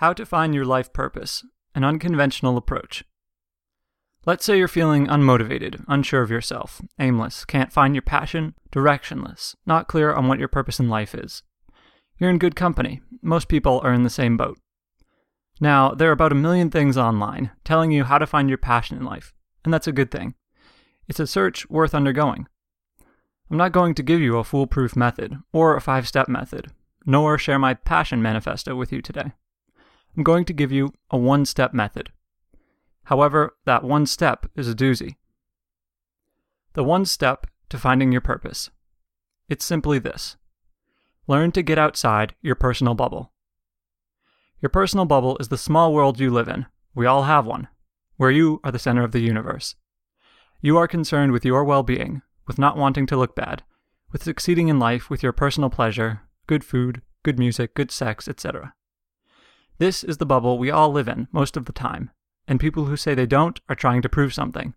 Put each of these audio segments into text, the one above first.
How to find your life purpose, an unconventional approach. Let's say you're feeling unmotivated, unsure of yourself, aimless, can't find your passion, directionless, not clear on what your purpose in life is. You're in good company. Most people are in the same boat. Now, there are about a million things online telling you how to find your passion in life, and that's a good thing. It's a search worth undergoing. I'm not going to give you a foolproof method or a five step method, nor share my passion manifesto with you today. I'm going to give you a one step method. However, that one step is a doozy. The one step to finding your purpose. It's simply this learn to get outside your personal bubble. Your personal bubble is the small world you live in. We all have one, where you are the center of the universe. You are concerned with your well being, with not wanting to look bad, with succeeding in life with your personal pleasure, good food, good music, good sex, etc. This is the bubble we all live in most of the time, and people who say they don't are trying to prove something.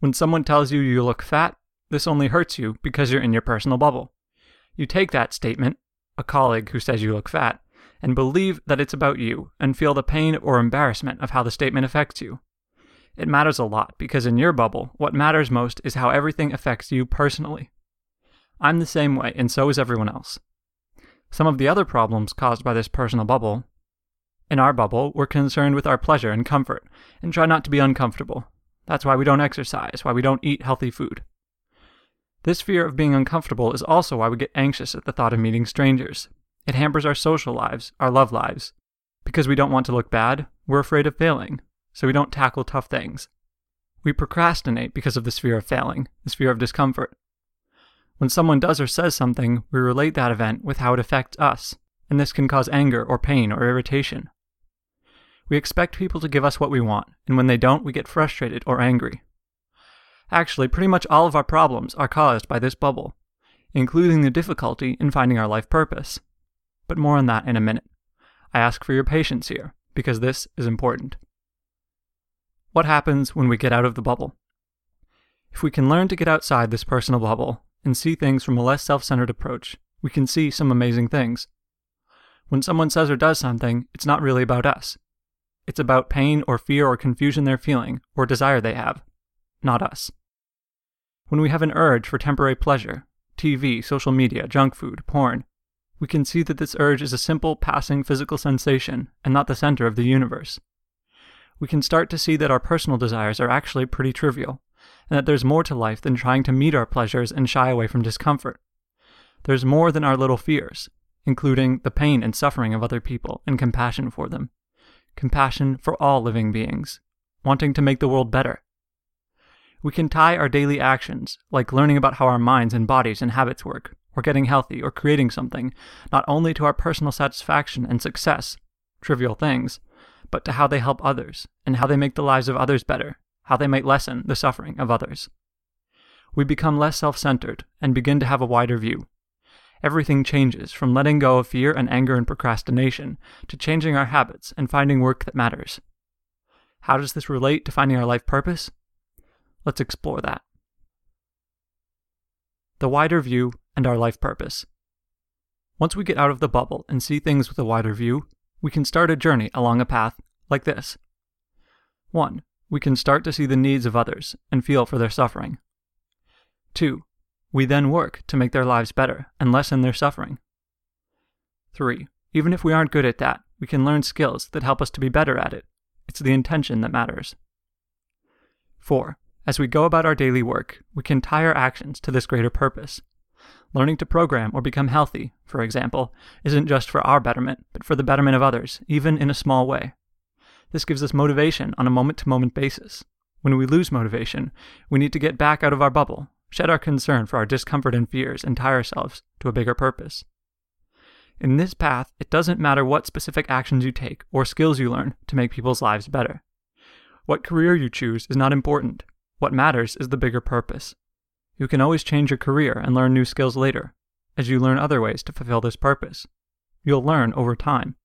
When someone tells you you look fat, this only hurts you because you're in your personal bubble. You take that statement, a colleague who says you look fat, and believe that it's about you and feel the pain or embarrassment of how the statement affects you. It matters a lot because in your bubble, what matters most is how everything affects you personally. I'm the same way, and so is everyone else. Some of the other problems caused by this personal bubble in our bubble, we're concerned with our pleasure and comfort, and try not to be uncomfortable. That's why we don't exercise, why we don't eat healthy food. This fear of being uncomfortable is also why we get anxious at the thought of meeting strangers. It hampers our social lives, our love lives. Because we don't want to look bad, we're afraid of failing, so we don't tackle tough things. We procrastinate because of this fear of failing, this fear of discomfort. When someone does or says something, we relate that event with how it affects us, and this can cause anger or pain or irritation. We expect people to give us what we want, and when they don't, we get frustrated or angry. Actually, pretty much all of our problems are caused by this bubble, including the difficulty in finding our life purpose. But more on that in a minute. I ask for your patience here, because this is important. What happens when we get out of the bubble? If we can learn to get outside this personal bubble and see things from a less self centered approach, we can see some amazing things. When someone says or does something, it's not really about us. It's about pain or fear or confusion they're feeling or desire they have, not us. When we have an urge for temporary pleasure, TV, social media, junk food, porn, we can see that this urge is a simple, passing physical sensation and not the center of the universe. We can start to see that our personal desires are actually pretty trivial, and that there's more to life than trying to meet our pleasures and shy away from discomfort. There's more than our little fears, including the pain and suffering of other people and compassion for them compassion for all living beings, wanting to make the world better. We can tie our daily actions, like learning about how our minds and bodies and habits work, or getting healthy, or creating something, not only to our personal satisfaction and success, trivial things, but to how they help others, and how they make the lives of others better, how they might lessen the suffering of others. We become less self centered and begin to have a wider view, everything changes from letting go of fear and anger and procrastination to changing our habits and finding work that matters. How does this relate to finding our life purpose? Let's explore that. The wider view and our life purpose. Once we get out of the bubble and see things with a wider view, we can start a journey along a path like this. 1. We can start to see the needs of others and feel for their suffering. 2. We then work to make their lives better and lessen their suffering. 3. Even if we aren't good at that, we can learn skills that help us to be better at it. It's the intention that matters. 4. As we go about our daily work, we can tie our actions to this greater purpose. Learning to program or become healthy, for example, isn't just for our betterment, but for the betterment of others, even in a small way. This gives us motivation on a moment to moment basis. When we lose motivation, we need to get back out of our bubble shed our concern for our discomfort and fears, and tie ourselves to a bigger purpose. In this path, it doesn't matter what specific actions you take or skills you learn to make people's lives better. What career you choose is not important. What matters is the bigger purpose. You can always change your career and learn new skills later, as you learn other ways to fulfill this purpose. You'll learn over time.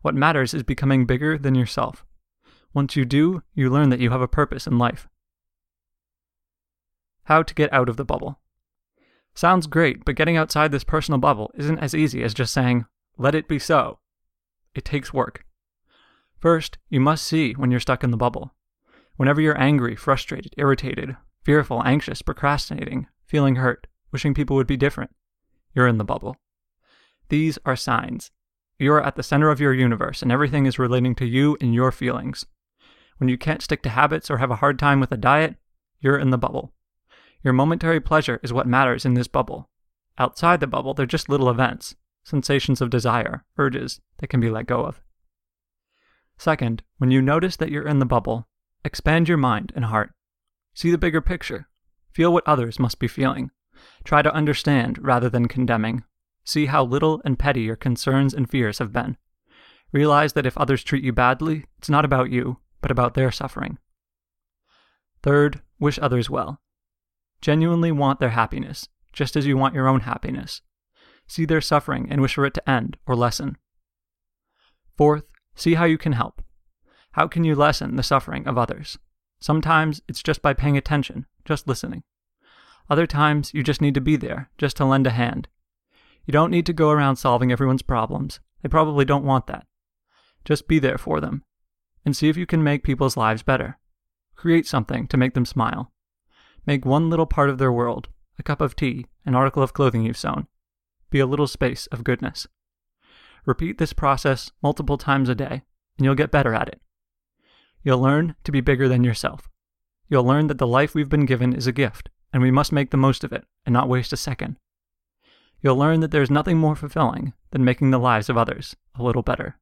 What matters is becoming bigger than yourself. Once you do, you learn that you have a purpose in life how to get out of the bubble. Sounds great, but getting outside this personal bubble isn't as easy as just saying, let it be so. It takes work. First, you must see when you're stuck in the bubble. Whenever you're angry, frustrated, irritated, fearful, anxious, procrastinating, feeling hurt, wishing people would be different, you're in the bubble. These are signs. You are at the center of your universe, and everything is relating to you and your feelings. When you can't stick to habits or have a hard time with a diet, you're in the bubble. Your momentary pleasure is what matters in this bubble. Outside the bubble, they're just little events, sensations of desire, urges that can be let go of. Second, when you notice that you're in the bubble, expand your mind and heart. See the bigger picture. Feel what others must be feeling. Try to understand rather than condemning. See how little and petty your concerns and fears have been. Realize that if others treat you badly, it's not about you, but about their suffering. Third, wish others well. Genuinely want their happiness, just as you want your own happiness. See their suffering and wish for it to end or lessen. Fourth, see how you can help. How can you lessen the suffering of others? Sometimes it's just by paying attention, just listening. Other times you just need to be there, just to lend a hand. You don't need to go around solving everyone's problems. They probably don't want that. Just be there for them and see if you can make people's lives better. Create something to make them smile. Make one little part of their world, a cup of tea, an article of clothing you've sewn. Be a little space of goodness. Repeat this process multiple times a day, and you'll get better at it. You'll learn to be bigger than yourself. You'll learn that the life we've been given is a gift, and we must make the most of it and not waste a second. You'll learn that there's nothing more fulfilling than making the lives of others a little better.